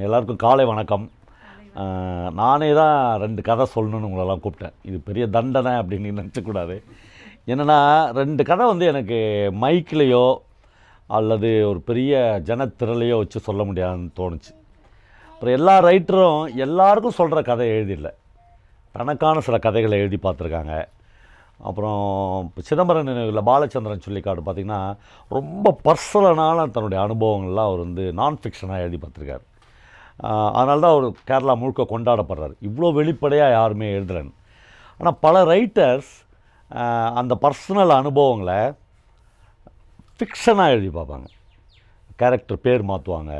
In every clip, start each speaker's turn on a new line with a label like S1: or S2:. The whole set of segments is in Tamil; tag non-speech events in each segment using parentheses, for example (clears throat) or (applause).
S1: எல்லாருக்கும் காலை வணக்கம். நானே தான் ரெண்டு கதை சொல்லணும்னு உங்களெல்லாம் கூப்பிட்டேன். இது பெரிய தண்டனை அப்படின்னு நினச்சக்கூடாது. என்னென்னா ரெண்டு கதை வந்து எனக்கு மைக்லேயோ அல்லது ஒரு பெரிய ஜனத்திரளையோ வச்சு சொல்ல முடியாதுன்னு தோணுச்சு. அப்புறம் எல்லா ரைட்டரும் எல்லாருக்கும் சொல்கிற கதை எழுதிடல. தனக்கான சில கதைகளை எழுதி பார்த்துருக்காங்க. அப்புறம் சிதம்பரம் நினைவில் பாலச்சந்திரன் சொல்லிக்காடு பார்த்திங்கன்னா ரொம்ப பர்சனலான தன்னுடைய அனுபவங்கள்லாம் அவர் வந்து நான் ஃபிக்ஷனாக எழுதி பார்த்துருக்காரு. அதனால தான் அவர் கேரளா முழுக்க கொண்டாடப்படுறாரு. இவ்வளோ வெளிப்படையாக யாருமே எழுதுறேன்னு ஆனால் பல ரைட்டர்ஸ் அந்த பர்சனல் அனுபவங்களை ஃபிக்ஷனாக எழுதி பார்ப்பாங்க. கேரக்டர் பேர் மாற்றுவாங்க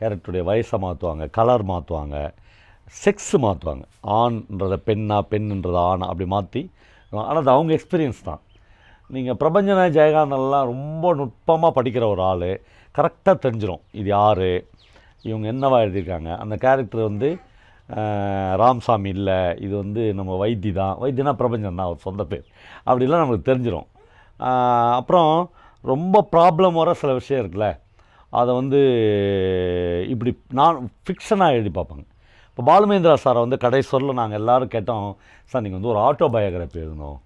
S1: கேரக்டருடைய வயசை மாற்றுவாங்க கலர் மாற்றுவாங்க செக்ஸ் மாற்றுவாங்க ஆண்ன்றதை பெண்ணா பெண்ன்றதை ஆணா அப்படி மாற்றி ஆனால் அது அவங்க எக்ஸ்பீரியன்ஸ் தான். நீங்கள் பிரபஞ்சன ஜெயகாந்தன்லாம் ரொம்ப நுட்பமாக படிக்கிற ஒரு ஆள் கரெக்டாக தெரிஞ்சிடும் இது யார்? இவங்க என்னவா எழுதியிருக்காங்க? அந்த கேரக்டர் வந்து ராம்சாமி இல்லை. இது வந்து நம்ம வைத்தி தான். வைத்தியனா பிரபஞ்சம் தான் அவர் சொந்த பேர். அப்படிலாம் நமக்கு தெரிஞ்சிடும் அப்புறம் ரொம்ப ப்ராப்ளம் வர சில விஷயம் இருக்குல்ல. அதை வந்து இப்படி நான் ஃபிக்ஷனாக எழுதி பார்ப்பாங்க. இப்போ பாலுமேந்திரா சாரை வந்து கடைசொல்ல நாங்கள் எல்லாரும் கேட்டோம் சார் நீங்கள் வந்து ஒரு ஆட்டோ பயோகிராஃபி எழுதணும்.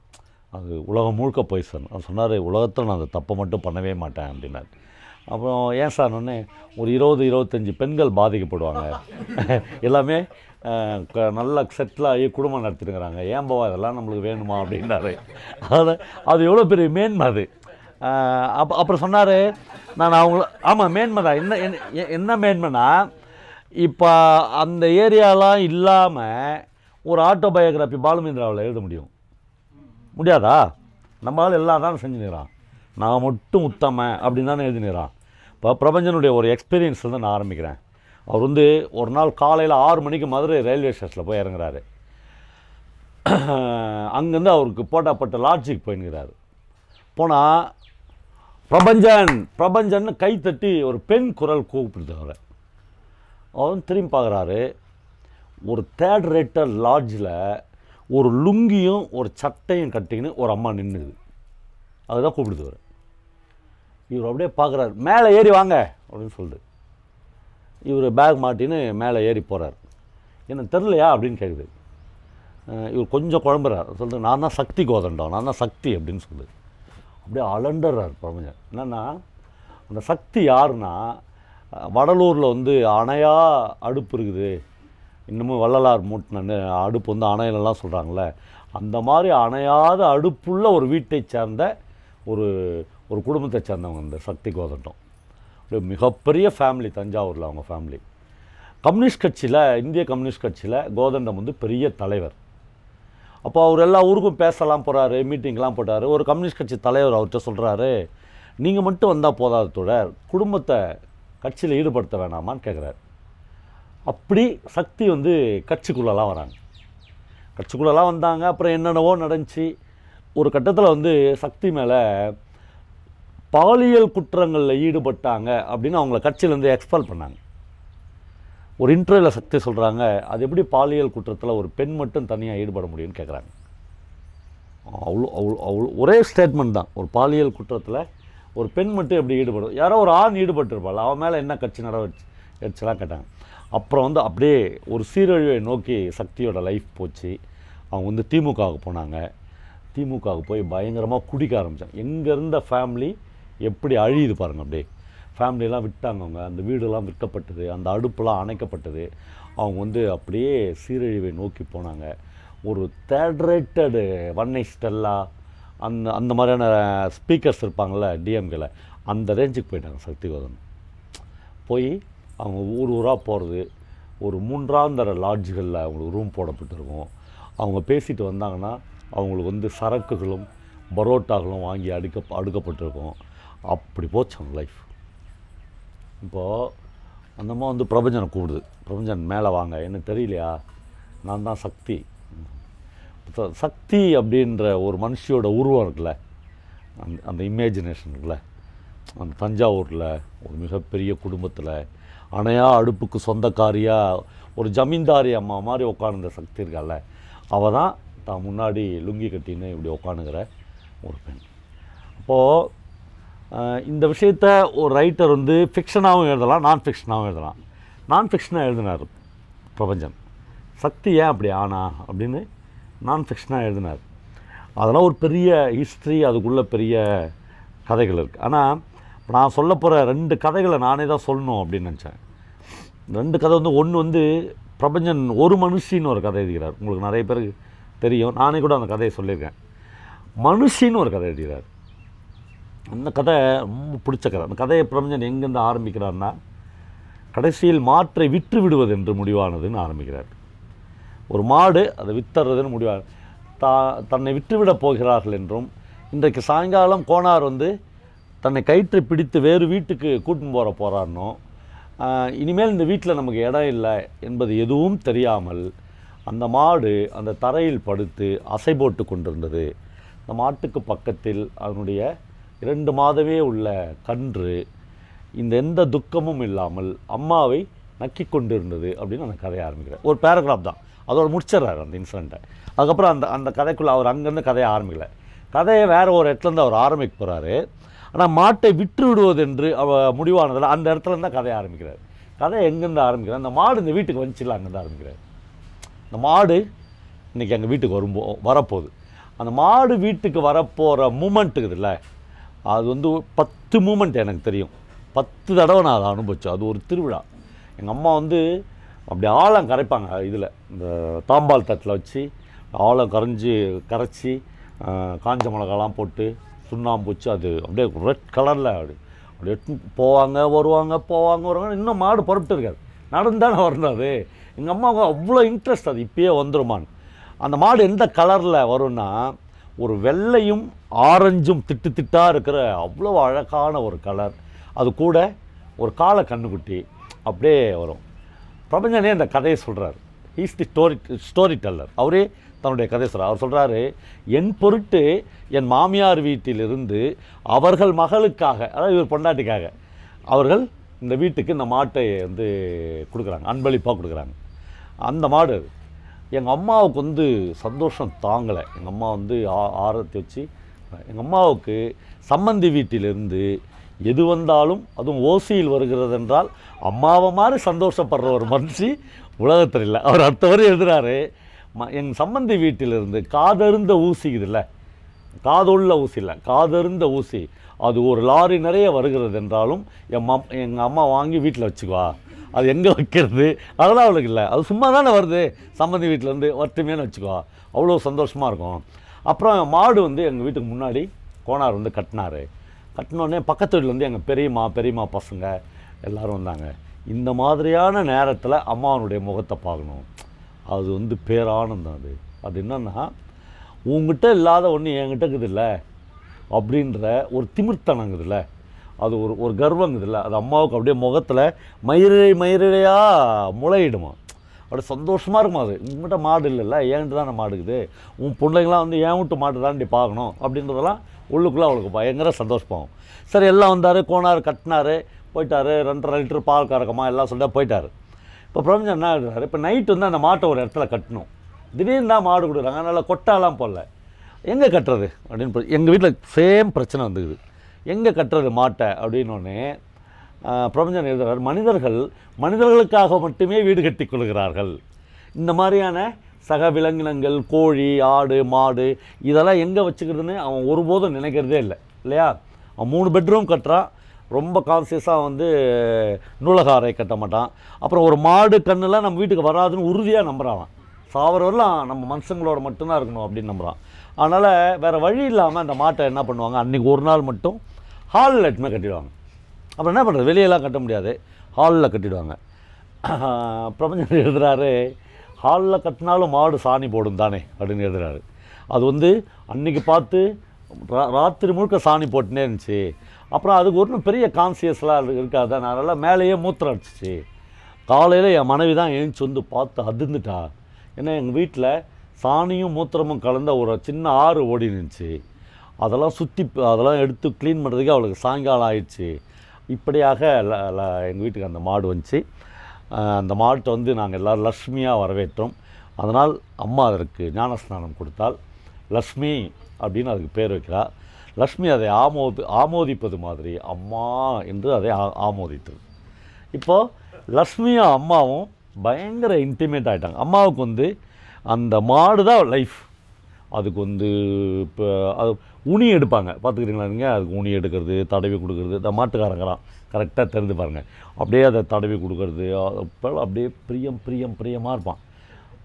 S1: அது உலகம் முழுக்க போய் சார் அவர் சொன்னார் உலகத்தில் நான் அந்த தப்பை மட்டும் பண்ணவே மாட்டேன். அப்படின்னார். அப்புறம் ஏன் சார் ஒன்று ஒரு இருபது இருபத்தஞ்சி பெண்கள் பாதிக்கப்படுவாங்க. எல்லாமே க- நல்லா செட்டில் ஆகி குடும்பம் நடத்திட்டுங்கிறாங்க ஏன் போவா இதெல்லாம் நம்மளுக்கு வேணுமா அப்படின்னாரு. அது அது எவ்வளோ பெரிய மேன்மை அது. அப்போ அப்புறம் சொன்னார் நான் அவங்கள ஆமாம் மேன்மை தான். என்ன என்ன- என்ன மேன்மைனா இப்போ அந்த ஏரியாலாம் இல்லாமல் ஒரு ஆட்டோபயோகிராஃபி பாலுமேந்திராவில் எழுத முடியும். முடியாதா? நம்மளால் எல்லாம் தான் செஞ்சுனுறான் நான் மட்டும் உத்தம அப்படின்னு தானே எழுதினுறான் இப்போ பிரபஞ்சனுடைய ஒரு எக்ஸ்பீரியன்ஸ் வந்து நான் ஆரம்பிக்கிறேன். அவர் வந்து ஒரு நாள் காலையில் ஆறு மணிக்கு மதுரை ரயில்வே ஸ்டேஷனில் போய் இறங்குறாரு. (clears throat) அங்கேருந்து அவருக்கு போட்டப்பட்ட லாட்ஜுக்கு போயின்னுக்கிறாரு போனால் பிரபஞ்சன் பிரபஞ்சன் கை தட்டி ஒரு பெண் குரல் கூப்பிடுது அவரை. அவர் திரும்பி பார்க்குறாரு. ஒரு தேர்ட் ரேட்டர் லாட்ஜில் ஒரு லுங்கியும் ஒரு சட்டையும் கட்டிக்கின்னு ஒரு அம்மா நின்றுது அதுதான் கூப்பிடுது அவர். இவர் அப்படியே பார்க்குறாரு. மேலே ஏறி வாங்க அப்படின்னு சொல்லுது. இவர் பேக் மாட்டின்னு மேலே ஏறி போகிறார் என்ன தெரிலையா அப்படின்னு கேட்குது இவர் கொஞ்சம் குழம்புறார். சொல்லுது நான் தான் சக்தி கோதண்டம் நான் தான் சக்தி அப்படின்னு சொல்லுது. அப்படியே அலண்டர்றார் பிரபஞ்சன் என்னென்னா அந்த சக்தி யாருன்னா வடலூரில் வந்து அணையா அடுப்பு இருக்குது. இன்னமும் வள்ளலார் மூட்டின அடுப்பு வந்து அணையிலலாம் சொல்கிறாங்களே அந்த மாதிரி அணையாத அடுப்புள்ள ஒரு வீட்டை சேர்ந்த ஒரு ஒரு குடும்பத்தை சேர்ந்தவங்க இந்த சக்தி கோதண்டம். ஒரு மிகப்பெரிய ஃபேமிலி தஞ்சாவூரில் அவங்க ஃபேமிலி கம்யூனிஸ்ட் கட்சியில் இந்திய கம்யூனிஸ்ட் கட்சியில் கோதண்டம் வந்து பெரிய தலைவர். அப்போ அவர் எல்லா ஊருக்கும் பேசலாம் போகிறாரு மீட்டிங்லாம் போட்டார். ஒரு கம்யூனிஸ்ட் கட்சி தலைவர் அவர்கிட்ட சொல்கிறாரு நீங்கள் மட்டும் வந்தால் போதாது குடும்பத்தை கட்சியில் ஈடுபடுத்த வேணாமான்னு கேட்குறாரு அப்படி சக்தி வந்து கட்சிக்குள்ளெல்லாம் வராங்க. கட்சிக்குள்ளெல்லாம் வந்தாங்க அப்புறம் என்னென்னவோ நடந்துச்சு. ஒரு கட்டத்தில் வந்து சக்தி மேலே பாலியல் குற்றங்களில் ஈடுபட்டாங்க அப்படின்னு அவங்கள கட்சியிலேருந்து எக்ஸ்பெல் பண்ணாங்க. ஒரு இன்டர்வியூவில் சக்தி சொல்கிறாங்க அது எப்படி பாலியல் குற்றத்தில் ஒரு பெண் மட்டும் தனியாக ஈடுபட முடியும்னு கேட்குறாங்க அவ்வளோ அவ்வளோ அவ்வளோ ஒரே ஸ்டேட்மெண்ட் தான். ஒரு பாலியல் குற்றத்தில் ஒரு பெண் மட்டும் எப்படி ஈடுபடும் யாரோ ஒரு ஆண் ஈடுபட்டிருப்பாள் அவன் மேலே என்ன கட்சி நடவடிச்சு எடுத்துலாம் கேட்டாங்க. அப்புறம் வந்து அப்படியே ஒரு சீரழிவை நோக்கி சக்தியோட லைஃப் போச்சு. அவங்க வந்து திமுகவுக்கு போனாங்க. திமுகவுக்கு போய் பயங்கரமாக குடிக்க ஆரம்பித்தாங்க எங்கே இருந்த ஃபேமிலி எப்படி அழியுது பாருங்கள் அப்படியே. ஃபேமிலியெலாம் விட்டாங்க அவங்க அந்த வீடெல்லாம் விற்கப்பட்டது அந்த அடுப்புலாம் அணைக்கப்பட்டது. அவங்க வந்து அப்படியே சீரழிவை நோக்கி போனாங்க. ஒரு தேட்ரேட்டடு வன்னை ஸ்டெல்லா அந்த அந்த மாதிரியான ஸ்பீக்கர்ஸ் இருப்பாங்கள்ல டிஎம்கேல அந்த ரேஞ்சுக்கு போயிட்டாங்க சக்திகோதன் போய் அவங்க ஊர் ஊராக போகிறது ஒரு மூன்றாந்தர லாட்ஜுகளில் அவங்களுக்கு ரூம் போடப்பட்டிருக்கும். அவங்க பேசிட்டு வந்தாங்கன்னா அவங்களுக்கு வந்து சரக்குகளும் பரோட்டாக்களும் வாங்கி அடுக்க அடுக்கப்பட்டிருக்கும். அப்படி போச்சு அவங்க லைஃப் இப்போது அந்தம்மா வந்து பிரபஞ்சனை கூடுது பிரபஞ்சன் மேலே வாங்க. எனக்கு தெரியலையா? நான் தான் சக்தி. சக்தி அப்படின்ற ஒரு மனுஷியோட உருவம் இருக்குல்ல அந்த அந்த இமேஜினேஷன் இருக்குல்ல அந்த தஞ்சாவூரில் ஒரு மிகப்பெரிய குடும்பத்தில் அணையா அடுப்புக்கு சொந்தக்காரியாக ஒரு ஜமீன்தாரி அம்மா மாதிரி உட்காந்துருந்த சக்தி இருக்கால அவள் தான் தான் முன்னாடி லுங்கி கட்டின்னு இப்படி உட்காந்துக்கிற ஒரு பெண். அப்போது இந்த விஷயத்த ஒரு ரைட்டர் வந்து ஃபிக்ஷனாகவும் எழுதலாம் நான் ஃபிக்ஷனாகவும் எழுதலாம். நான் ஃபிக்ஷனாக எழுதினார் பிரபஞ்சன் சக்தி ஏன் அப்படி ஆனா அப்படின்னு நான் ஃபிக்ஷனாக எழுதினார். அதெல்லாம் ஒரு பெரிய ஹிஸ்ட்ரி அதுக்குள்ளே பெரிய கதைகள் இருக்குது ஆனால் நான் சொல்ல போகிற ரெண்டு கதைகளை நானே தான் சொல்லணும் அப்படின்னு நினச்சேன். ரெண்டு கதை வந்து ஒன்று வந்து பிரபஞ்சன் ஒரு மனுஷின்னு ஒரு கதை எழுதுகிறார். உங்களுக்கு நிறைய பேருக்கு தெரியும். நானே கூட அந்த கதையை சொல்லியிருக்கேன். மனுஷின்னு ஒரு கதை எழுதுகிறார். அந்த கதை ரொம்ப பிடிச்ச கதை. அந்த கதையை பிரபஞ்சன் எங்கேருந்து ஆரம்பிக்கிறார்னா கடைசியில் மாற்றை விற்று விடுவது என்று முடிவானதுன்னு ஆரம்பிக்கிறார். ஒரு மாடு அதை வித்தறதுன்னு முடிவாக தா தன்னை விற்றுவிடப் போகிறார்கள் என்றும் இன்றைக்கு சாயங்காலம் கோனார் வந்து தன்னை கயிற்று பிடித்து வேறு வீட்டுக்கு கூட்டின்னு போகிற போகிறான்னும் இனிமேல் இந்த வீட்டில் நமக்கு இடம் இல்லை என்பது எதுவும் தெரியாமல் அந்த மாடு அந்த தரையில் படுத்து அசை போட்டு கொண்டிருந்தது. அந்த மாட்டுக்கு பக்கத்தில் அதனுடைய இரண்டு மாதமே உள்ள கன்று இந்த எந்த துக்கமும் இல்லாமல் அம்மாவை நக்கி கொண்டிருந்தது அப்படின்னு அந்த கதையை ஆரம்பிக்கிறார். ஒரு பேராகிராஃப் தான். அதோட முடிச்சிடுறாரு அந்த இன்சிடெண்ட்டை அதுக்கப்புறம் அந்த அந்த கதைக்குள்ளே அவர் அங்கேருந்து கதையை ஆரம்பிக்கல. கதையை வேறு ஒரு இடத்துலேருந்து அவர் ஆரம்பிக்க போகிறாரு ஆனால் மாட்டை விற்று விடுவது என்று அவ முடிவானதில் அந்த இடத்துல தான் கதையை ஆரம்பிக்கிறார். கதை எங்கேருந்து ஆரம்பிக்கிறார்? அந்த மாடு இந்த வீட்டுக்கு வந்துச்சுல அங்கேருந்து ஆரம்பிக்கிறார். இந்த மாடு இன்றைக்கி எங்கள் வீட்டுக்கு வரும்போ வரப்போகுது. அந்த மாடு வீட்டுக்கு வரப்போகிற மூமெண்ட் இருக்குதுல்ல அது வந்து பத்து மூமெண்ட் எனக்கு தெரியும். பத்து தடவை நான் அதை அனுபவித்தேன் அது ஒரு திருவிழா. எங்கள் அம்மா வந்து அப்படி ஆழம் கரைப்பாங்க இதில். இந்த தாம்பால் தட்டில் வச்சு ஆழம் கரைஞ்சி கரைச்சி காஞ்ச மிளகாலாம் போட்டு சுண்ணாம்பு வச்சு அது அப்படியே ரெட் கலரில் அப்படி அப்படியே போவாங்க வருவாங்க போவாங்க வருவாங்க. இன்னும் மாடு புறப்பட்டு இருக்காது நடந்தானே வரணும் அது. எங்கள் அம்மாவுக்கு அவ்வளோ இன்ட்ரெஸ்ட் அது. இப்பயே வந்துருமான்னு. அந்த மாடு எந்த கலரில் வரும்னா ஒரு வெள்ளையும் ஆரஞ்சும் திட்டு திட்டாக இருக்கிற அவ்வளோ அழகான ஒரு கலர் அது கூட ஒரு கால கண்ணுக்குட்டி அப்படியே வரும். பிரபஞ்சனே அந்த கதையை சொல்கிறார் he's the story story teller அவரே தன்னுடைய கதை சொல்கிறார் அவர் சொல்கிறாரு என் பொருட்டு என் மாமியார் வீட்டிலிருந்து அவர்கள் மகளுக்காக அதாவது இவர் பொண்டாட்டிக்காக அவர்கள் இந்த வீட்டுக்கு இந்த மாட்டை வந்து கொடுக்குறாங்க. அன்பளிப்பாக கொடுக்குறாங்க. அந்த மாடு எங்கள் அம்மாவுக்கு வந்து சந்தோஷம் தாங்கலை. எங்கள் அம்மா வந்து ஆ- ஆரத்தி வச்சு எங்கள் அம்மாவுக்கு சம்மந்தி வீட்டிலிருந்து எது வந்தாலும் அதுவும் ஓசியில் வருகிறது என்றால் அம்மாவை மாதிரி சந்தோஷப்படுற ஒரு மனுஷி உலகத்தில் இல்லை. அவர் அடுத்தவரை எழுதுறாரு ம என் சம்மந்தி வீட்டிலிருந்து காதருந்த ஊசி இதுல்ல காதுள்ள ஊசி இல்லை. காதருந்த ஊசி. அது ஒரு லாரி நிறைய வருகிறது என்றாலும் என் மம் எங்கள் அம்மா வாங்கி வீட்டில் வச்சுக்குவா. அது எங்கே வைக்கிறது? அதெல்லாம் அவளுக்கு இல்லை. அது சும்மா தானே வருது சம்மந்தி வீட்டிலேருந்து ஒற்றுமையானு வச்சுக்கோ. அவ்வளோ சந்தோஷமாக இருக்கும். அப்புறம் மாடு வந்து எங்கள் வீட்டுக்கு முன்னாடி கோனார் வந்து கட்டினாரு. கட்டினோடனே பக்கத்து வீட்டிலேருந்து எங்கள் பெரியம்மா பெரியம்மா பசங்க எல்லோரும் வந்தாங்க. இந்த மாதிரியான நேரத்தில் அம்மாவனுடைய முகத்தை பார்க்கணும். அது வந்து பேரானந்தம் அது. அது என்னென்னா உங்ககிட்ட இல்லாத ஒன்று என்கிட்ட இருக்குதுல்ல அப்படின்ற ஒரு திமிர்த்தனங்குதுல்ல. அது ஒரு ஒரு கர்வங்குதுல்ல அது அம்மாவுக்கு அப்படியே முகத்தில் மயிரை மயிரையாக முளையிடுமா. அப்படியே சந்தோஷமாக இருக்குமா அது. உங்ககிட்ட மாடு இல்லைல்ல ஏன்ட்டு தானே மாடு இருக்குது உன் பிள்ளைங்களாம் வந்து ஏன் விட்டு மாடு தாண்டி பார்க்கணும் அப்படின்றதெல்லாம் உள்ளுக்குள்ளே அவளுக்கு பயங்கர சந்தோஷமாகும். சரி எல்லாம் வந்தார் கோனார் கட்டினாரு போயிட்டார். ரெண்டரை லிட்டர் பால் கறக்கமா எல்லாம் சொல்லிட்டு போயிட்டார். இப்போ பிரபஞ்சம் என்ன ஆகிடுறாரு இப்போ நைட்டு வந்து அந்த மாட்டை ஒரு இடத்துல கட்டணும். திடீர்னு தான் மாடு கொடுக்குறாங்க. அதனால் கொட்டாலாம் போடல. எங்கே கட்டுறது? அப்படின்னு எங்கள் வீட்டில் சேம் பிரச்சனை வந்துக்குது. எங்கே கட்டுறது மாட்டை? அப்படின்னோடனே பிரபஞ்சன் எழுதுகிறார் மனிதர்கள் மனிதர்களுக்காக மட்டுமே வீடு கட்டி கொள்கிறார்கள். இந்த மாதிரியான சக விலங்கினங்கள் கோழி ஆடு மாடு இதெல்லாம் எங்கே வச்சுக்கிறதுன்னு அவன் ஒருபோதும் நினைக்கிறதே இல்லை இல்லையா? அவன் மூணு பெட்ரூம் கட்டுறான். ரொம்ப கான்சியஸாக வந்து நூலக அறை கட்ட மாட்டான். அப்புறம் ஒரு மாடு கண்ணுலாம் நம்ம வீட்டுக்கு வராதுன்னு உறுதியாக நம்புறான். அவன். நம்ம மனுஷங்களோட மட்டும்தான் இருக்கணும் அப்படின்னு நம்புறான். அதனால் வேறு வழி இல்லாமல் அந்த மாட்டை என்ன பண்ணுவாங்க? அன்றைக்கி ஒரு நாள் மட்டும் ஹாலில் எட்டுமே கட்டிடுவாங்க. அப்புறம் என்ன பண்ணுறது வெளியெல்லாம் கட்ட முடியாது. ஹாலில் கட்டிடுவாங்க. (clears throat) பிரபஞ்சன் எழுதுறாரு ஹாலில் கட்டினாலும் மாடு சாணி போடும் தானே? அப்படின்னு எழுதுறாரு. அது வந்து அன்னைக்கு பார்த்து ரா- ராத்திரி முழுக்க சாணி போட்டுனே இருந்துச்சு. அப்புறம் அதுக்கு ஒன்றும் பெரிய கான்சியஸ்லாம் இருக்காது தான். அதனால் மேலேயே மூத்திரம் அடிச்சிச்சு. காலையில் என் மனைவி தான் எழுந்துச்சு வந்து பார்த்து அதிர்ந்துட்டா. ஏன்னா எங்கள் வீட்டில் சாணியும் மூத்திரமும் கலந்த ஒரு சின்ன ஆறு ஓடி இருந்துச்சு அதெல்லாம் சுற்றி அதெல்லாம் எடுத்து க்ளீன் பண்ணுறதுக்கு அவளுக்கு சாயங்காலம் ஆயிடுச்சு. இப்படியாக எங்கள் வீட்டுக்கு அந்த மாடு வந்துச்சு. அந்த மாட்டை வந்து நாங்கள் எல்லோரும் லக்ஷ்மியாக வரவேற்றோம். அதனால் அம்மா அதற்கு ஞானஸ்நானம் கொடுத்தால் லக்ஷ்மி அப்படின்னு அதுக்கு பேர் வைக்கிறார் லக்ஷ்மி அதை ஆமோது ஆமோதிப்பது மாதிரி அம்மா என்று அதை ஆ- ஆமோதித்தது. இப்போது லக்ஷ்மியும் அம்மாவும் பயங்கர இன்டிமேட் ஆகிட்டாங்க அம்மாவுக்கு வந்து அந்த மாடு தான் லைஃப் அதுக்கு வந்து இப்போ அது உனி எடுப்பாங்க. பார்த்துக்கிறீங்களா நீங்கள் அதுக்கு உனி எடுக்கிறது தடவி கொடுக்குறது இந்த மாட்டுக்காரங்களாம் கரெக்டாக தெரிந்து பாருங்கள் அப்படியே அதை தடவி கொடுக்குறது அப்போ அப்படியே பிரியம் பிரியம் பிரியமாக இருப்பான்.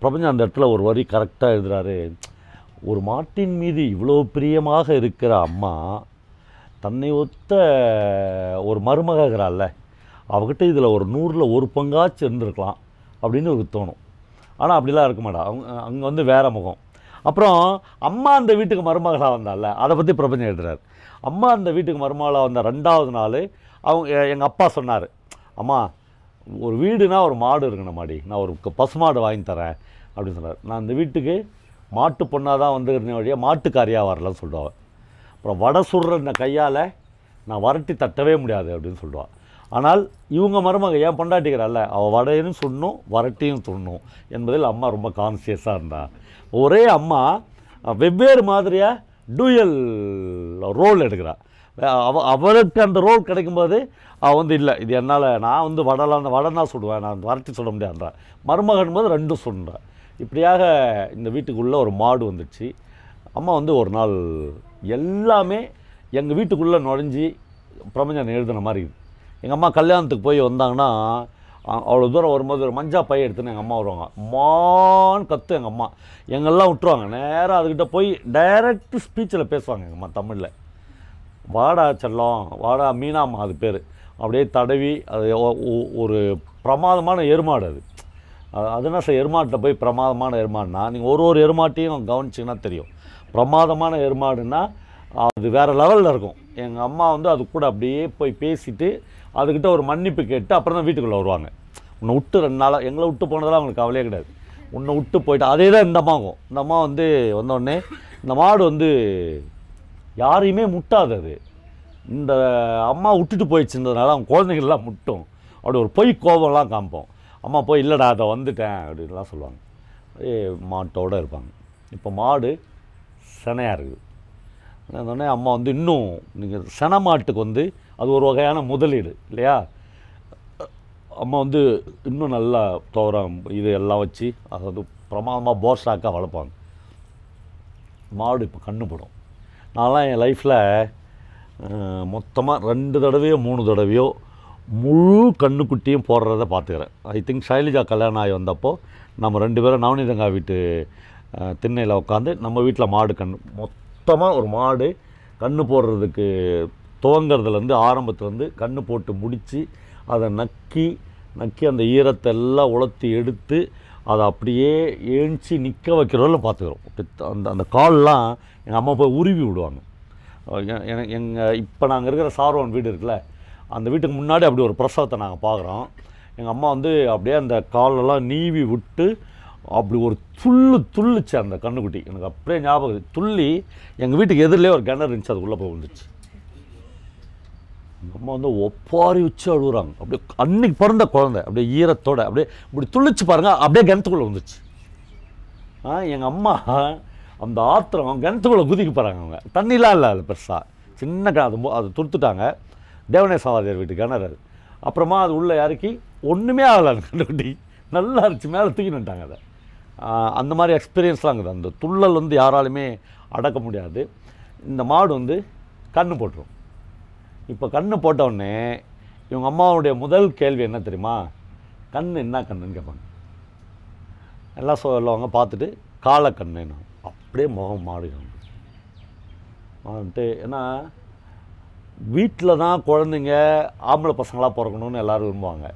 S1: பிரபஞ்சம் அந்த இடத்துல ஒரு வரி கரெக்டாக எழுதுறாரு. ஒரு மாட்டின் மீது இவ்வளோ பிரியமாக இருக்கிற அம்மா தன்னை ஒத்த ஒரு மருமக இருக்கிறாள்ல அவகிட்ட இதில் ஒரு நூறில் ஒரு பங்காச்சும் இருந்திருக்கலாம் அப்படின்னு ஒரு தோணும். ஆனால் அப்படிலாம் இருக்க மாட்டா. அவங்க அங்கே வந்து வேற முகம். அப்புறம் அம்மா அந்த வீட்டுக்கு மருமகளாக வந்தால அதை பற்றி பிரபஞ்சம் எழுதுறார். அம்மா அந்த வீட்டுக்கு மருமகளாக வந்த ரெண்டாவது நாள் அவங்க எங்கள் அப்பா சொன்னார் அம்மா ஒரு வீடுனா ஒரு மாடு இருக்கணும் மாடி நான் ஒரு பசு பசுமாடு வாங்கி தரேன் அப்படின்னு சொன்னார். நான் இந்த வீட்டுக்கு மாட்டு பொண்ணாக தான் வந்துருந்தேன் வழியாக மாட்டுக்காரியாக வரலன்னு சொல்லுவாள் அப்புறம் வடை சுடுற இந்த கையால் நான் வரட்டி தட்டவே முடியாது அப்படின்னு சொல்லுவாள் ஆனால் இவங்க மருமக ஏன் பொண்டாட்டிக்கிறாள்ல அவள் வடையும் சுடணும் வரட்டியும் சுடணும் என்பதில் அம்மா ரொம்ப கான்சியஸாக இருந்தாள் ஒரே அம்மா வெவ்வேறு மாதிரியாக டூயல் ரோல் எடுக்கிறாள் அவ அவளுக்கு அந்த ரோல் கிடைக்கும்போது அவள் வந்து இல்லை இது என்னால் நான் வந்து வடலாம் வடை தான் சுடுவேன் நான் வரட்டி சுட முடியாதுன்றா. மருமகன் போது ரெண்டும் சுடுறா இப்படியாக இந்த வீட்டுக்குள்ளே ஒரு மாடு வந்துடுச்சு அம்மா வந்து ஒரு நாள் எல்லாமே எங்கள் வீட்டுக்குள்ளே நுழைஞ்சி பிரபஞ்சம் எழுதின மாதிரி. இருக்குது எங்கள் அம்மா கல்யாணத்துக்கு போய் வந்தாங்கன்னா அவ்வளோ தூரம் வரும்போது ஒரு மஞ்சா பை எடுத்துன்னு எங்கள் அம்மா வருவாங்க. மான் கத்து எங்கள் அம்மா. எங்கெல்லாம் விட்டுருவாங்க. நேராக அதுக்கிட்ட போய் டைரக்ட் ஸ்பீச்சில் பேசுவாங்க எங்கள் அம்மா தமிழில். வாடா செல்லம் வாடா மீனாம்மா அது பேர். அப்படியே தடவி அது ஒ- ஒரு பிரமாதமான எருமாடு அது. அது- அது என்ன சார் எருமாட்டில் போய் பிரமாதமான எருமாடுனா நீங்கள் ஒரு ஒரு எருமாட்டையும் கவனிச்சிங்கன்னா தெரியும். பிரமாதமான எருமாடுன்னா அது வேறு லெவலில் இருக்கும். எங்கள் அம்மா வந்து அது கூட அப்படியே போய் பேசிவிட்டு அதுக்கிட்ட ஒரு மன்னிப்பு கேட்டு அப்புறம் தான் வீட்டுக்குள்ளே வருவாங்க. உன்னை விட்டு ரெண்டு நாளாக எங்களை விட்டு போனதெல்லாம் அவங்களுக்கு கவலையே கிடையாது. உன்னை விட்டு போயிட்டு அதே தான் இந்த அம்மாவும் இந்த அம்மா வந்து வந்தோடனே இந்த மாடு வந்து யாரையுமே முட்டாது அது. இந்த அம்மா விட்டுட்டு போயிடுச்சுன்றதுனால அவங்க குழந்தைங்கள்லாம் முட்டும். அப்படி ஒரு பொய் கோபம்லாம் காமிப்போம். அம்மா போய் இல்லைடா அதை வந்துட்டேன் அப்படின்லாம் சொல்லுவாங்க. ஏ மாட்டோட இருப்பாங்க. இப்போ மாடு சினையாக இருக்குது. உடனே அம்மா வந்து இன்னும் நீங்கள் சென மாட்டுக்கு வந்து அது ஒரு வகையான முதலீடு இல்லையா? அம்மா வந்து இன்னும் நல்லா துவரம் இது எல்லாம் வச்சு அதாவது பிரமாதமாக போர்ஸ்டாக்காக வளர்ப்பாங்க. மாடு இப்போ கண்ணு படும். நான்லாம் என் லைஃப்பில் மொத்தமாக ரெண்டு தடவையோ மூணு தடவையோ முழு கண்ணுக்குட்டியும் போடுறத பார்த்துக்கிறேன். ஐ திங்க் சைலஜா கல்யாணம் ஆகி வந்தப்போ நம்ம ரெண்டு பேரும் நவநீதங்கா வீட்டு திண்ணையில் உட்காந்து நம்ம வீட்டில் மாடு கண் மொத்தமாக ஒரு மாடு கண்ணு போடுறதுக்கு துவங்கிறதுலேருந்து ஆரம்பத்துலேருந்து கண்ணு போட்டு முடித்து அதை நக்கி நக்கி அந்த ஈரத்தை எல்லாம் உலர்த்தி எடுத்து அதை அப்படியே ஏஞ்சி நிற்க வைக்கிறவங்கள பார்த்துக்கிறோம். அந்த அந்த கால்லாம் எங்கள் அம்மா போய் உருவி விடுவாங்க. எனக்கு எங்கள் இப்போ நாங்கள் இருக்கிற சார்வன் வீடு இருக்குல்ல அந்த வீட்டுக்கு முன்னாடி அப்படி ஒரு பிரசவத்தை நாங்கள் பார்க்குறோம். எங்கள் அம்மா வந்து அப்படியே அந்த காலெல்லாம் நீவி விட்டு அப்படி ஒரு துள்ளு துள்ளுச்சு அந்த கண்ணுக்குட்டி. எனக்கு அப்படியே ஞாபகம் துள்ளி எங்கள் வீட்டுக்கு எதிரிலே ஒரு கிணறு இருந்துச்சு அதுக்குள்ளே போய் விழுந்துச்சு. அம்மா வந்து ஒப்பாரி வச்சு அழுகுறாங்க அப்படியே அன்னைக்கு பிறந்த குழந்தை அப்படியே ஈரத்தோட அப்படியே இப்படி துள்ளிச்சு பாருங்கள் அப்படியே கிணத்துக்குள்ளே வந்துச்சு ஆ எங்கள் அம்மா அந்த ஆத்திரம் கிணத்துக்குள்ளே குதிக்க போகிறாங்க அவங்க. தண்ணிலாம் இல்லை அது பெருசாக சின்ன அது மு- அது துடுத்துட்டாங்க தேவனே சாவாதியார் வீட்டு கிணறு அது. அப்புறமா அது உள்ளே இறக்கி ஒன்றுமே ஆகலை அந்த கண்டுக்குட்டி நல்லா இருந்துச்சு மேலே தூக்கினுட்டாங்க அதை. அந்த மாதிரி எக்ஸ்பீரியன்ஸ்லாம் இருக்குது. அந்த துள்ளல் வந்து யாராலுமே அடக்க முடியாது. இந்த மாடு வந்து கண்ணு போட்டுரும். இப்போ கண்ணு போட்ட உடனே இவங்க அம்மாவுடைய முதல் கேள்வி என்ன தெரியுமா? கண் என்ன கண்ணுன்னு கேட்பாங்க எல்லாம் சொல்லுவாங்க பார்த்துட்டு காலக்கண்ணு அப்படியே முகம் மாடுங்க வந்துட்டு ஏன்னா வீட்டில் தான் குழந்தைங்க ஆம்பளை பசங்களாக பிறக்கணும்னு எல்லாரும் விரும்புவாங்க.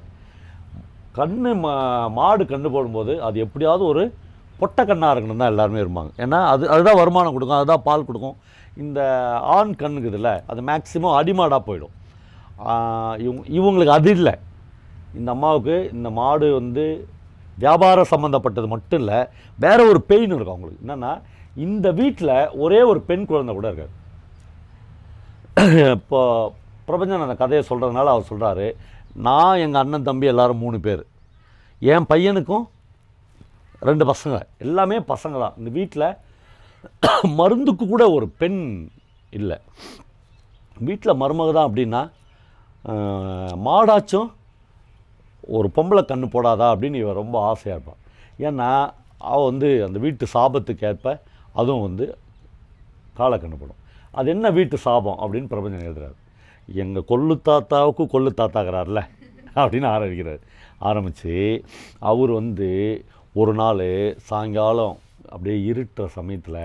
S1: கண்ணு மா மாடு கண்ணு போடும்போது அது எப்படியாவது ஒரு பொட்டை கண்ணாக இருக்கணும் தான் எல்லாருமே விரும்புவாங்க. ஏன்னா அது அதுதான் வருமானம் கொடுக்கும் அதுதான் பால் கொடுக்கும். இந்த ஆண் கண்ணுக்குதுல அது மேக்ஸிமம் அடிமாடாக போயிடும். இவங்க இவங்களுக்கு அது இல்லை. இந்த அம்மாவுக்கு இந்த மாடு வந்து வியாபாரம் சம்மந்தப்பட்டது மட்டும் இல்லை வேறு ஒரு பெயின் இருக்கும் அவங்களுக்கு. என்னென்னா இந்த வீட்டில் ஒரே ஒரு பெண் குழந்தை கூட இருக்காது. (coughs) இப்போ பிரபஞ்சன் அந்த கதையை சொல்கிறதுனால அவர் சொல்கிறாரு நான் எங்கள் அண்ணன் தம்பி எல்லாரும் மூணு பேர். என் பையனுக்கும் ரெண்டு பசங்க. எல்லாமே பசங்க தான். இந்த வீட்டில் (coughs) மருந்துக்கு கூட ஒரு பெண் இல்லை. வீட்டில் மருமக தான் அப்படின்னா மாடாச்சும் ஒரு பொம்பளை கண்ணு போடாதா அப்படின்னு இவன் ரொம்ப ஆசையாக இருப்பான் ஏன்னா அவள் வந்து அந்த வீட்டு சாபத்துக்கு ஏற்ப அதுவும் வந்து காலை கண்ணு போடும். அது என்ன வீட்டு சாபம் அப்படின்னு பிரபஞ்சன் எழுதுறாரு. எங்கள் கொள்ளு தாத்தாவுக்கு கொள்ளு தாத்தாகிறார்ல அப்படின்னு ஆரம்பிக்கிறார். ஆரம்பித்து அவர் வந்து ஒரு நாள் சாயங்காலம் அப்படியே இருட்டுற சமயத்தில்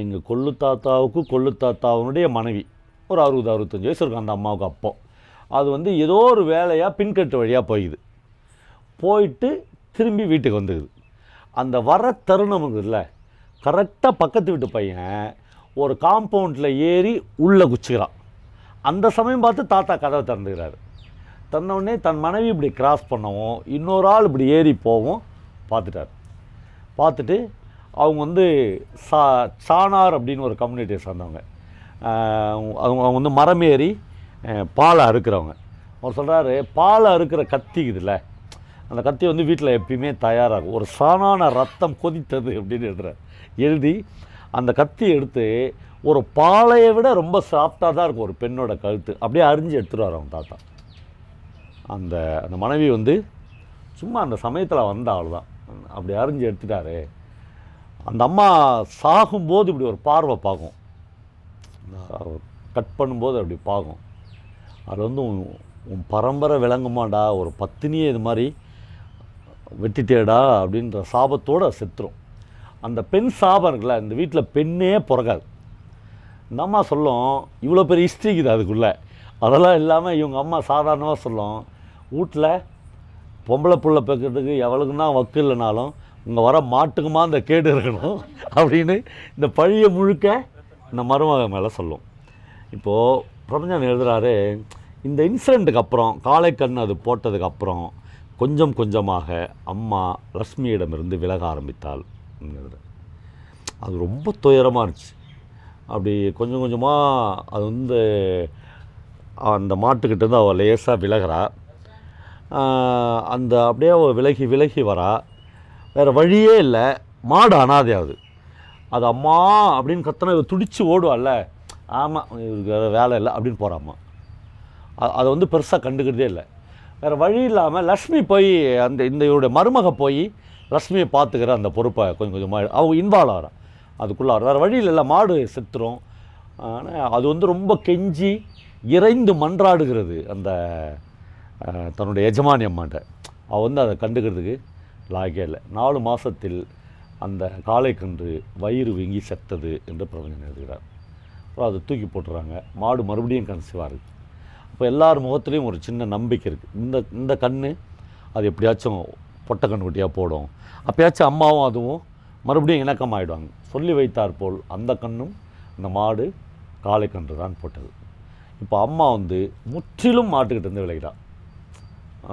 S1: எங்கள் கொள்ளு தாத்தாவுக்கு கொள்ளு தாத்தாவுடைய மனைவி. ஒரு அறுபது அறுபத்தஞ்சு வயசு இருக்கும் அந்த அம்மாவுக்கு அப்போ. அது வந்து ஏதோ ஒரு வேலையாக பின்கட்டு வழியாக போயிடுது போயிட்டு திரும்பி வீட்டுக்கு வந்துடுது அந்த வர தருணம் இருக்குதுல்ல கரெக்டாக பக்கத்து வீட்டு பையன் ஒரு காம்பவுண்டில் ஏறி உள்ளே குச்சிக்கிறான். அந்த சமயம் பார்த்து தாத்தா கதவை திறந்துக்கிறாரு. தன்னோடனே தன் மனைவி இப்படி கிராஸ் பண்ணவும் இன்னொரு ஆள் இப்படி ஏறி போவும் பார்த்துட்டார். பார்த்துட்டு அவங்க வந்து சா சாணார் அப்படின்னு ஒரு கம்யூனிட்டியை சார்ந்தவங்க. அவங்க அவங்க வந்து மரம் ஏறி பாலை அறுக்கிறவங்க. அவர் சொல்கிறாரு பாலை அறுக்கிற கத்தி இதுல அந்த கத்தி வந்து வீட்டில் எப்பயுமே தயாராகும். ஒரு சாணான ரத்தம் கொதித்தது அப்படின்னு எழுதுறார். எழுதி அந்த கத்தி எடுத்து ஒரு பாலையை விட ரொம்ப சாஃப்டாக தான் இருக்கும் ஒரு பெண்ணோட கழுத்து. அப்படியே அரிஞ்சு எடுத்துருவார் அவங்க தாத்தா. அந்த அந்த மனைவி வந்து சும்மா அந்த சமயத்தில் வந்த ஆள் தான் அப்படி அரிஞ்சு எடுத்துட்டாரு. அந்த அம்மா சாகும்போது இப்படி ஒரு பார்வை பார்க்கும். கட் பண்ணும்போது அப்படி பார்க்கும். அது வந்து உன் பரம்பரை விளங்குமாடா ஒரு பத்தினியே இது மாதிரி வெட்டிட்டேடா அப்படின்ற சாபத்தோடு செத்துரும். அந்த பெண் சாபம் இருக்குல்ல இந்த வீட்டில் பெண்ணே பிறக்காது. இந்த அம்மா சொல்லும் இவ்வளோ பெரிய ஹிஸ்ட்ரி இருக்குது அதுக்குள்ளே. அதெல்லாம் இல்லாமல் இவங்க அம்மா சாதாரணமாக சொல்லும் வீட்டில் பொம்பளை புள்ள பெக்கிறதுக்கு எவளுக்குன்னா வக்கு இல்லைனாலும் இங்கே வர மாட்டுக்குமா அந்த கேடு இருக்கணும் அப்படின்னு இந்த பழிய முழுக்க இந்த மருமக மேலே சொல்லும். இப்போது பிரபஞ்சன் எழுதுகிறாரு இந்த இன்சிடெண்ட்டுக்கு அப்புறம் காலை கண் அது போட்டதுக்கு அப்புறம் கொஞ்சம் கொஞ்சமாக அம்மா லக்ஷ்மியிடமிருந்து விலக ஆரம்பித்தாள் அது ரொம்ப துயரமாக இருந்துச்சு. அப்படி கொஞ்சம் கொஞ்சமாக அது வந்து அந்த மாட்டுக்கிட்டேருந்து அவள் லேசாக விலகிறா. அந்த அப்படியே அவள் விலகி விலகி வரா. வேறு வழியே இல்லை. மாடு அனாதையாகுது அது. அம்மா அப்படின்னு கத்தனை இவ துடித்து ஓடுவாள்ல. ஆமாம் இவருக்கு வேறு வேலை இல்லை அப்படின்னு போகிறாம்மா அதை வந்து பெருசாக கண்டுக்கிறதே இல்லை. வேறு வழி இல்லாமல் லக்ஷ்மி போய் அந்த இந்த இவருடைய மருமக போய் லக்ஷ்மியை பார்த்துக்கிற அந்த பொறுப்பை கொஞ்சம் கொஞ்சமாக அவங்க இன்வால்வ் ஆகிறா அதுக்குள்ளே வேறு வழியில் இல்லை மாடு செத்துரும். ஆனால் அது வந்து ரொம்ப கெஞ்சி இறைந்து மன்றாடுகிறது அந்த தன்னுடைய எஜமானி அம்மாட்ட. அவள் வந்து அதை கண்டுக்கிறதுக்கு லாகேல நாலு மாதத்தில் அந்த காளை கன்று வயிறு வீங்கி செத்தது என்று பிரபஞ்சன் எழுதுகிறார். அப்புறம் அதை தூக்கி போட்டுறாங்க. மாடு மறுபடியும் கன்சீவாக இருக்குது அப்போ எல்லார் முகத்துலேயும் ஒரு சின்ன நம்பிக்கை இருக்குது இந்த இந்த கன்று அது எப்படியாச்சும் பொட்டை கண்ணுக்குட்டியாக போடும். அப்போயாச்சும் அம்மாவும் அதுவும் மறுபடியும் இணக்கம் ஆகிடுவாங்க சொல்லி வைத்தார் போல் அந்த கண்ணும் இந்த மாடு காளை கன்று தான் போட்டது. இப்போ அம்மா வந்து முற்றிலும் மாட்டுக்கிட்டேருந்து விளைகிறான்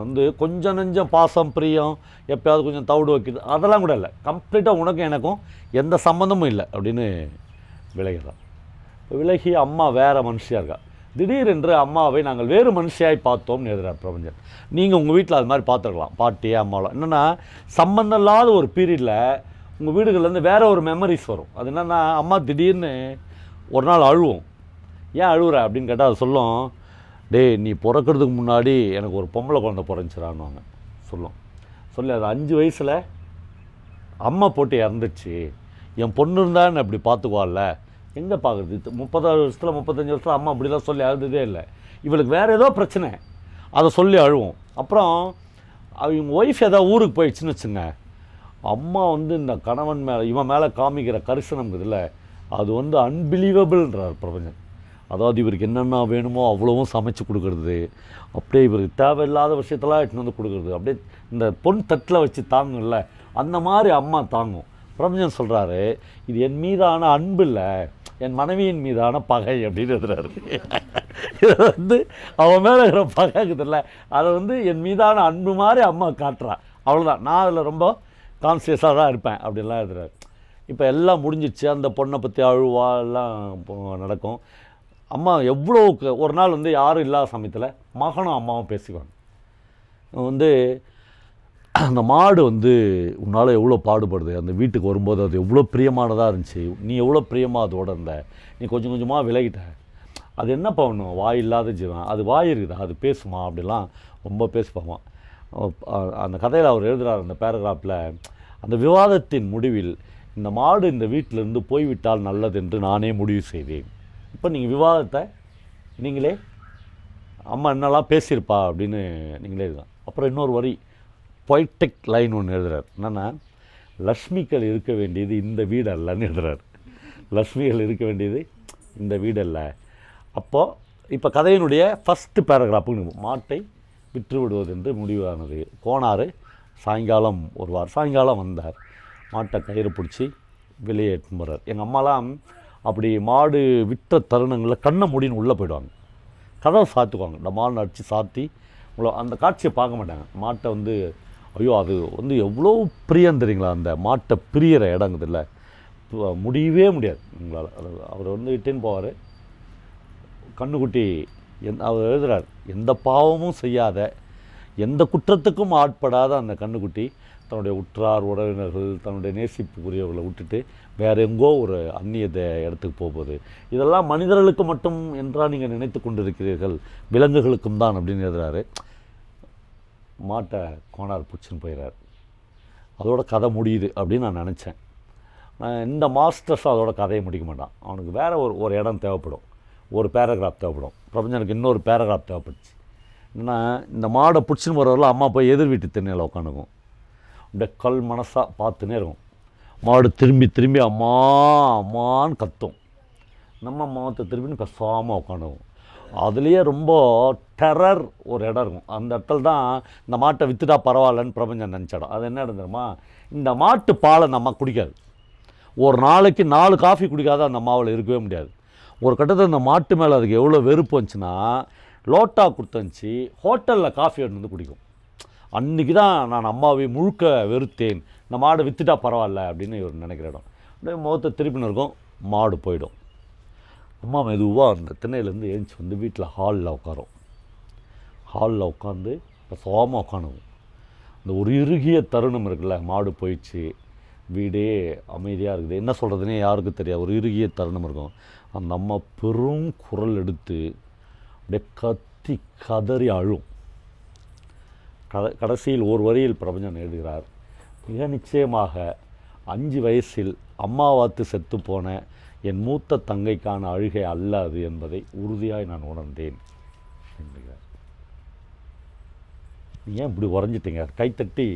S1: வந்து கொஞ்சம் நெஞ்சம் பாசம் பிரியம் எப்பயாவது கொஞ்சம் தவிடு வைக்கிறது அதெல்லாம் கூட இல்லை. கம்ப்ளீட்டாக உனக்கும் எனக்கும் எந்த சம்மந்தமும் இல்லை அப்படின்னு விலகிறான் விலகி அம்மா வேறு மனுஷியாக இருக்கா? திடீரென்று அம்மாவை நாங்கள் வேறு மனுஷியாய் பார்த்தோம்னு எழுதுறார் பிரபஞ்சன் நீங்கள் உங்கள் வீட்டில் அது மாதிரி பார்த்துருக்கலாம். பாட்டி அம்மாவெலாம் என்னென்னா சம்மந்தம் இல்லாத ஒரு பீரியடில் உங்கள் வீடுகள்லேருந்து வேறு ஒரு மெமரிஸ் வரும். அது என்னென்னா அம்மா திடீர்னு ஒரு நாள் அழுவோம். ஏன் அழுகுற அப்படின்னு கேட்டால் அது சொல்லும். டேய் நீ பிறக்கிறதுக்கு முன்னாடி எனக்கு ஒரு பொம்பளை குழந்த பிறந்துச்சிடான்னுவாங்க. சொல்லும். சொல்லி அது அஞ்சு வயசில் அம்மா போட்டு இறந்துச்சு என் பொண்ணு இருந்தான்னு அப்படி பார்த்துக்குவாள்ல. எங்கே பார்க்குறது? முப்பதாறு வருஷத்தில் முப்பத்தஞ்சு வருஷத்தில் அம்மா அப்படிலாம் சொல்லி அழுததே இல்லை. இவளுக்கு வேறு ஏதோ பிரச்சனை. அதை சொல்லி அழுவோம். அப்புறம் அவங்க ஒய்ஃப் ஏதாவது ஊருக்கு போயிடுச்சுன்னு வச்சுங்க. அம்மா வந்து இந்த கணவன் மேலே இவன் மேலே காமிக்கிற கரிசனம்ங்கிறதுல அது வந்து அன்பிலீவபிள்ன்றார் பிரபஞ்சன் அதாவது இவருக்கு என்னென்ன வேணுமோ அவ்வளவும் சமைச்சு கொடுக்கறது. அப்படியே இவருக்கு தேவையில்லாத விஷயத்தெல்லாம் எடுத்துன்னு வந்து கொடுக்குறது. அப்படியே இந்த பொன் தட்டில் வச்சு தாங்கும்ல அந்த மாதிரி அம்மா தாங்கும். பிரபஞ்சன் சொல்கிறாரு இது என் மீதான அன்பு இல்லை என் மனைவியின் மீதான பகை அப்படின்னு எழுதுறாரு. (laughs) இதை வந்து அவன் மேலே இருக்கிற பகை இருக்குதுல்ல அதை வந்து என் மீதான அன்பு மாதிரி அம்மா காட்டுறான் அவ்வளோதான் நான் அதில் ரொம்ப கான்சியஸாக தான் இருப்பேன் அப்படின்லாம் எழுதுறாரு. இப்போ எல்லாம் முடிஞ்சிடுச்சு அந்த பொண்ணை பற்றி அழுவா எல்லாம் நடக்கும். அம்மா எவ்வளோ க- ஒரு நாள் வந்து யாரும் இல்லாத சமயத்தில் மகனும் அம்மாவும் பேசிக்குவாங்க. வந்து அந்த மாடு வந்து உன்னால் எவ்வளோ பாடுபடுது? அந்த வீட்டுக்கு வரும்போது அது எவ்வளோ பிரியமானதாக இருந்துச்சு? நீ எவ்வளோ பிரியமாக அதோட இருந்த? நீ கொஞ்சம் கொஞ்சமாக விலகிட்ட. அது என்ன பண்ணும்? வாய் இல்லாத ஜீவன். அது வாய் இருக்குதா அது பேசுமா? அப்படிலாம் ரொம்ப பேசுப்பாங்க அந்த கதையில் அவர் எழுதுகிறார் அந்த பேராகிராஃபில் அந்த விவாதத்தின் முடிவில் இந்த மாடு இந்த வீட்டிலிருந்து போய்விட்டால் நல்லது என்று நானே முடிவு செய்தேன். இப்போ நீங்கள் விவாதத்தை நீங்களே அம்மா என்னெல்லாம் பேசியிருப்பா? அப்படின்னு நீங்களே எழுதலாம். அப்புறம் இன்னொரு வரி பொய்டெக் லைன் ஒன்று எழுதுறார். என்னென்னா லக்ஷ்மிகள் இருக்க வேண்டியது இந்த வீடு அல்லன்னு எழுதுறார். லக்ஷ்மிகள் இருக்க வேண்டியது இந்த வீடு அல்ல. அப்போது இப்போ கதையினுடைய ஃபஸ்ட்டு பேராகிராஃபுக்கு மாட்டை விற்று விடுவது என்று முடிவானது. போனார் சாயங்காலம் ஒருவார் சாயங்காலம் வந்தார். மாட்டை கயிறு பிடிச்சி வெளியே போகிறார் எங்கள் அம்மாலாம் அப்படி மாடு விற்ற தருணங்களில் கண்ணை முடின்னு உள்ளே போயிடுவாங்க. கதவை சாத்துக்குவாங்க. இந்த மாடு அடித்து சாத்தி உங்களை அந்த காட்சியை பார்க்க மாட்டாங்க. மாட்டை வந்து ஐயோ அது வந்து எவ்வளோ பிரியம் தெரியுங்களா? அந்த மாட்டை பிரியிற இடங்குதில்ல முடியவே முடியாது. உங்களால். அவர் வந்து இட்டுன்னு போவார். கண்ணுக்குட்டி எந் அவர் எழுதுகிறார் எந்த பாவமும் செய்யாத எந்த குற்றத்துக்கும் ஆட்படாத அந்த கண்ணுக்குட்டி தன்னுடைய உற்றார் உறவினர்கள் தன்னுடைய நேசிப்புக்குரியவர்களை விட்டுட்டு வேற எங்கோ ஒரு அந்நிய இடத்துக்கு போகுது இதெல்லாம் மனிதர்களுக்கு மட்டும் என்றால் நீங்கள் நினைத்து கொண்டிருக்கிறீர்கள் விலங்குகளுக்கும் தான் அப்படின்னு எழுதுறாரு. மாட்டை கோனார் பிடிச்சின்னு போயிடுறார் அதோட கதை முடியுது அப்படின்னு நான் நினச்சேன். நான் இந்த மாஸ்டர்ஸும் அதோட கதையை முடிக்க மாட்டான். அவனுக்கு வேறு ஒரு ஒரு இடம் தேவைப்படும். ஒரு பேராகிராஃப் தேவைப்படும். பிரபஞ்சனுக்கு இன்னொரு பேராகிராஃப் தேவைப்பட்டுச்சு என்ன இந்த மாடை பிடிச்சின்னு போகிறவரில் அம்மா போய் எதிர் வீட்டு திண்ணையில் உட்காந்துக்கும். அப்படியே கல் மனசாக பார்த்துனே இருக்கும். மாடு திரும்பி திரும்பி அம்மா அம்மான்னு கத்தும். நம்ம மாவத்தை திரும்பின்னு பேசாமல் உட்காந்துவோம் அதுலேயே ரொம்ப டெரர் ஒரு இடம் இருக்கும். அந்த இடத்துல தான் இந்த மாட்டை விற்றுட்டா பரவாயில்லன்னு பிரபஞ்சம் நினச்சிடும் அது என்ன இடம் இந்த மாட்டு பாலை நம்ம குடிக்காது. ஒரு நாளைக்கு நாலு காஃபி குடிக்காத அந்த மாவில் இருக்கவே முடியாது. ஒரு கட்டத்தில் இந்த மாட்டு மேலே அதுக்கு எவ்வளோ வெறுப்பு வந்துச்சுன்னா லோட்டா கொடுத்துருந்துச்சி ஹோட்டலில் காஃபி எடுத்து வந்து குடிக்கும். அன்றைக்கி தான் நான் அம்மாவை முழுக்க வெறுத்தேன். இந்த மாடு விற்றுட்டா பரவாயில்ல அப்படின்னு இவர் நினைக்கிற இடம். அப்படியே முகத்தை திருப்பின்னு இருக்கும் மாடு போயிடும். அம்மா மெதுவாக அந்த திண்ணையிலேருந்து ஏஞ்சி வந்து வீட்டில் ஹாலில் உட்காரும். ஹாலில் உட்காந்து சோமாக உட்காணுவோம் அந்த ஒரு இறுகிய தருணம் இருக்குல்ல மாடு போயிடுச்சு வீடே அமைதியாக இருக்குது. என்ன சொல்கிறதுனே யாருக்கும் தெரியாது ஒரு இறுகிய தருணம் இருக்கும். அந்த அம்மா பெரும் குரல் எடுத்து அப்படியே கத்தி கதறி அழும். கடைசியில் ஒரு வரியில் பிரபஞ்சன் எழுதுகிறார். மிக நிச்சயமாக அஞ்சு வயசில் அம்மாவாத்து செத்து போன என் மூத்த தங்கைக்கான அழுகை அல்ல அது என்பதை உறுதியாய் நான் உணர்ந்தேன். என்கிறார். நீ ஏன் இப்படி உறைஞ்சிட்டீங்க? கைத்தட்டி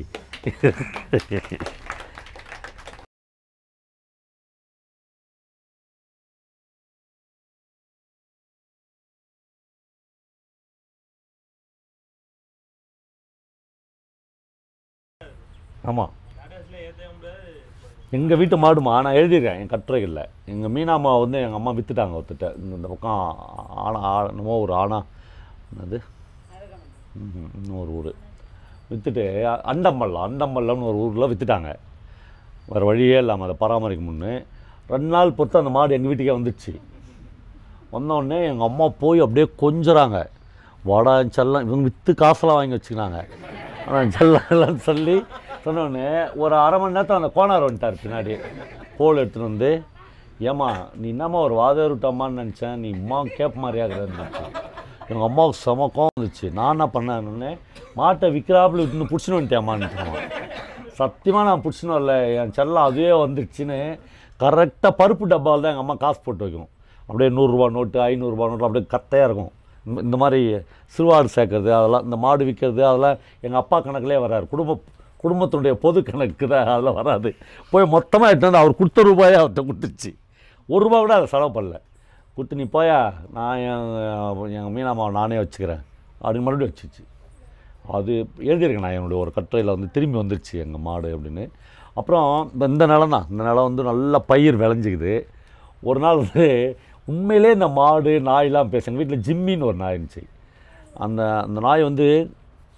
S1: ஆமாம் எங்கள் வீட்டு மாடுமா நான் எழுதியிருக்கேன் என் கட்டுரைகளில். எங்கள் மீனாம்மா வந்து எங்கள் அம்மா விற்றுட்டாங்க ஒருத்திட்ட இந்த இந்த பக்கம் ஆனா ஆ- என்னமோ ஒரு ஆனா என்னது? இன்னொரு ஊர். விற்றுட்டு அண்டம்பள்ளம் அண்டம்பள்ளம்னு ஒரு ஊரில் விற்றுட்டாங்க வேறு வழியே இல்லாமல் அதை பராமரிக்க முன்னு. ரெண்டு நாள் பொறுத்து அந்த மாடு எங்கள் வீட்டுக்கே வந்துடுச்சு வந்தோடனே எங்கள் அம்மா போய் அப்படியே கொஞ்சுறாங்க. வாடா செல்லம் இவங்க விற்று காசெல்லாம் வாங்கி வச்சுக்கினாங்க ஆனால் செல்லம் சொல்லி சொன்னோடனே ஒரு அரை மணி நேரத்தில் அந்த கோனார் வந்துட்டார் பின்னாடி. கோல் எடுத்துன்னு வந்து ஏம்மா நீ என்னம்மா ஒரு வாதருட்டம்மான்னு நினச்சேன். நீ அம்மா கேப் மாதிரியாகிறன்னு எங்கள் அம்மாவுக்கு செம கோவம் வந்துச்சு. நான் என்ன பண்ணேன்னு மாட்டை விற்கிறாப்புல விட்டுன்னு பிடிச்சின்னு வந்துட்டேம்மான்னு சத்தியமாக நான் பிடிச்சின்னு வரல. என் செல்லம் அதுவே வந்துடுச்சுன்னு கரெக்டாக பருப்பு டப்பாவில் தான் எங்கள் அம்மா காசு போட்டு வைக்கணும். அப்படியே நூறுரூவா நோட்டு ஐநூறுரூவா நோட்டு அப்படியே கத்தையாக இருக்கும். இந்த- மாதிரி சிறுவாடு சேர்க்கறது அதெல்லாம் இந்த மாடு விற்கிறது அதெல்லாம் எங்கள் அப்பா கணக்கிலே வராரு. குடும்ப குடும்பத்தினுடைய பொது கணக்கு தான் அதில் வராது. போய் மொத்தமாக எடுத்து வந்து அவர் கொடுத்த ரூபாயை அவர்கிட்ட கொடுத்துச்சு. ஒரு ரூபா கூட அதை செலவு பண்ணல. கொடுத்து நீ போயா நான் என் எங்கள் மீனாமாவை நானே வச்சுக்கிறேன். அப்படின்னு மறுபடியும் வச்சுச்சு. அது எழுதியிருக்கேன் நான் என்னுடைய ஒரு கட்டுரையில் வந்து திரும்பி வந்துருச்சு எங்கள் மாடு அப்படின்னு. அப்புறம் இந்த இந்த நிலம் தான். இந்த நிலம் வந்து நல்லா பயிர் விளைஞ்சிக்குது. ஒரு நாள் வந்து உண்மையிலே இந்த மாடு நாயெலாம் பேச எங்கள் வீட்டில் ஜிம்மின்னு ஒரு நாய் இருந்துச்சு. அந்த அந்த நாய் வந்து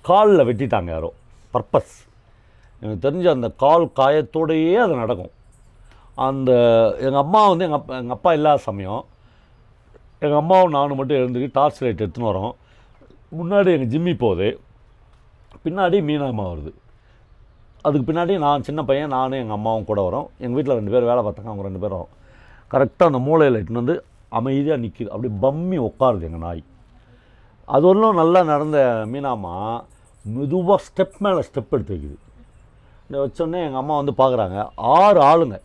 S1: காலில் வெட்டிட்டாங்க யாரோ. பர்பஸ். எனக்கு தெரிஞ்ச அந்த கால் காயத்தோடையே அது நடக்கும். அந்த எங்கள் அம்மா வந்து எங்கள் அப்பா எங்கள் அப்பா இல்லாத சமயம் எங்கள் அம்மாவும் நானும் மட்டும் எழுந்துக்கி டார்ச் லைட் எடுத்துன்னு வரோம். முன்னாடி எங்கள் ஜிம்மி போகுது. பின்னாடி மீனாம்மா வருது. அதுக்கு பின்னாடி நான் சின்ன பையன் நானும் எங்கள் அம்மாவும் கூட வரோம். எங்கள் வீட்டில் ரெண்டு பேர் வேலை பார்த்தாங்க அவங்க ரெண்டு பேரும். கரெக்டாக அந்த மூலையில் இட்டுன்னு வந்து அமைதியாக நிற்கிது அப்படியே பம்மி உட்காருது எங்கள் நாய். அது ஒன்றும் நல்லா நடந்த மீனாம்மா மெதுவாக ஸ்டெப் மேலே ஸ்டெப் எடுத்து வைக்குது. வச்சோடனே எங்கள் அம்மா வந்து பார்க்குறாங்க ஆறு ஆளுங்க.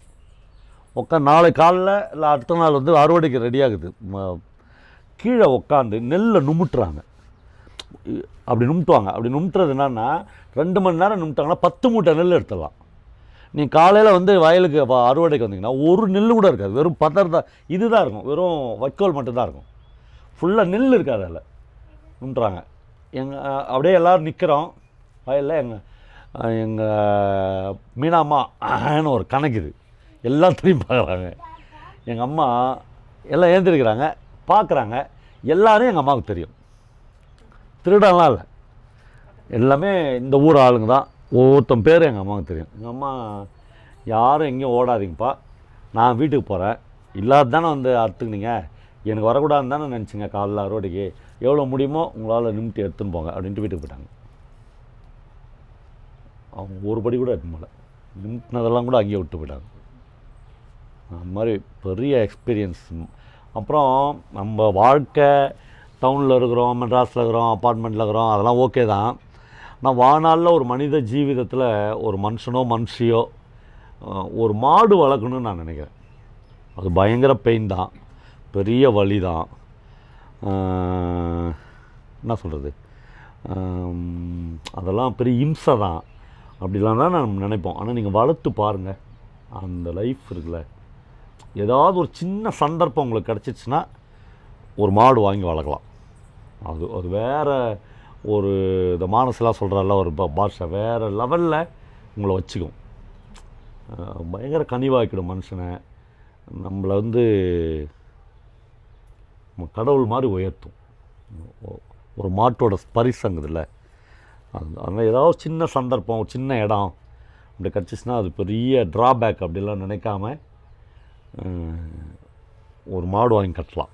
S1: உட்காந்து நாளை காலில் இல்லை அடுத்த நாள் வந்து அறுவடைக்கு ரெடியாகுது ம- கீழே உட்காந்து நெல்லை நுமுட்டுறாங்க. அப்படி நுமிட்டுவாங்க. அப்படி நுமிட்டுறது என்னன்னா ரெண்டு மணி நேரம் நுமிட்டாங்கன்னா பத்து மூட்டை நெல் எடுத்துடலாம். நீ காலையில் வந்து வயலுக்கு அறுவடைக்கு வந்தீங்கன்னா ஒரு நெல் கூட இருக்காது. வெறும் பதர் தான் இதுதான் இருக்கும். வெறும் வைக்கோல் மட்டும்தான் இருக்கும். ஃபுல்லாக நெல் இருக்காது அதில். நுண்றாங்க எங்கள் அப்படியே எல்லோரும் நிற்கிறோம் வயலில் எங்கள் எங்கள் மீனாம்மான்னு ஒரு கணக்குது எல்லாத்தையும் பார்க்குறாங்க. எங்கள் அம்மா எல்லாம் ஏந்திருக்கிறாங்க பார்க்குறாங்க. எல்லாரும் எங்கள் அம்மாவுக்கு தெரியும். திருடன்லாம் இல்லை. எல்லாமே இந்த ஊர் ஆளுங்க தான். ஒவ்வொருத்தன் பேர் எங்கள் அம்மாவுக்கு தெரியும். எங்கள் அம்மா யாரும் எங்கேயும் ஓடாதீங்கப்பா. நான் வீட்டுக்கு போகிறேன் இல்லாத தானே வந்து அறுத்துக்கினீங்க. எனக்கு வரக்கூடாதுன்னு தானே நினச்சிங்க. காலைல அறுவடைக்கு. எவ்வளோ முடியுமோ உங்களால் நிமிட்டி எடுத்துன்னு போங்க அப்படின்ட்டு வீட்டுக்கு போயிட்டாங்க. அவங்க ஒரு படி கூட எடுத்து போகல நிமிட்டினதெல்லாம் கூட அங்கேயே விட்டு போயிட்டாங்க. அந்த மாதிரி பெரிய எக்ஸ்பீரியன்ஸ் அப்புறம் நம்ம வாழ்க்கை டவுனில் இருக்கிறோம் மெட்ராஸில் இருக்கிறோம் அப்பார்ட்மெண்ட்டில் இருக்கிறோம் அதெல்லாம் ஓகே தான். ஆனால் வாழ்நாளில் ஒரு மனித ஜீவிதத்தில் ஒரு மனுஷனோ மனுஷியோ ஒரு மாடு வளர்க்கணும்னு நான் நினைக்கிறேன். அது பயங்கர பெயின் தான். பெரிய வலி தான். என்ன சொல்கிறது அதெல்லாம் பெரிய இம்சை தான். அப்படிலாம் தான் நம்ம நினைப்போம். ஆனால் நீங்கள் வளர்த்து பாருங்கள் அந்த லைஃப் இருக்குல்ல. ஏதாவது ஒரு சின்ன சந்தர்ப்பம் உங்களுக்கு கிடச்சிச்சின்னா ஒரு மாடு வாங்கி வளர்க்கலாம். அது அது வேறு ஒரு இந்த மானசெல்லாம் சொல்கிறால ஒரு பாஷை வேறு லெவலில் உங்களை வச்சுக்கும். பயங்கர கனிவாக்கிடும் மனுஷனை. நம்மளை வந்து கடவுள் மாதிரி உயர்த்தும். ஒரு மாட்டோட ஸ்பரிசங்குதுல்ல அது அதனால் ஏதாவது சின்ன சந்தர்ப்பம் ஒரு சின்ன இடம் அப்படி கிடச்சிச்சின்னா அது பெரிய ட்ராபேக் அப்படிலாம் நினைக்காம ஒரு மாடு வாங்கி கட்டலாம்.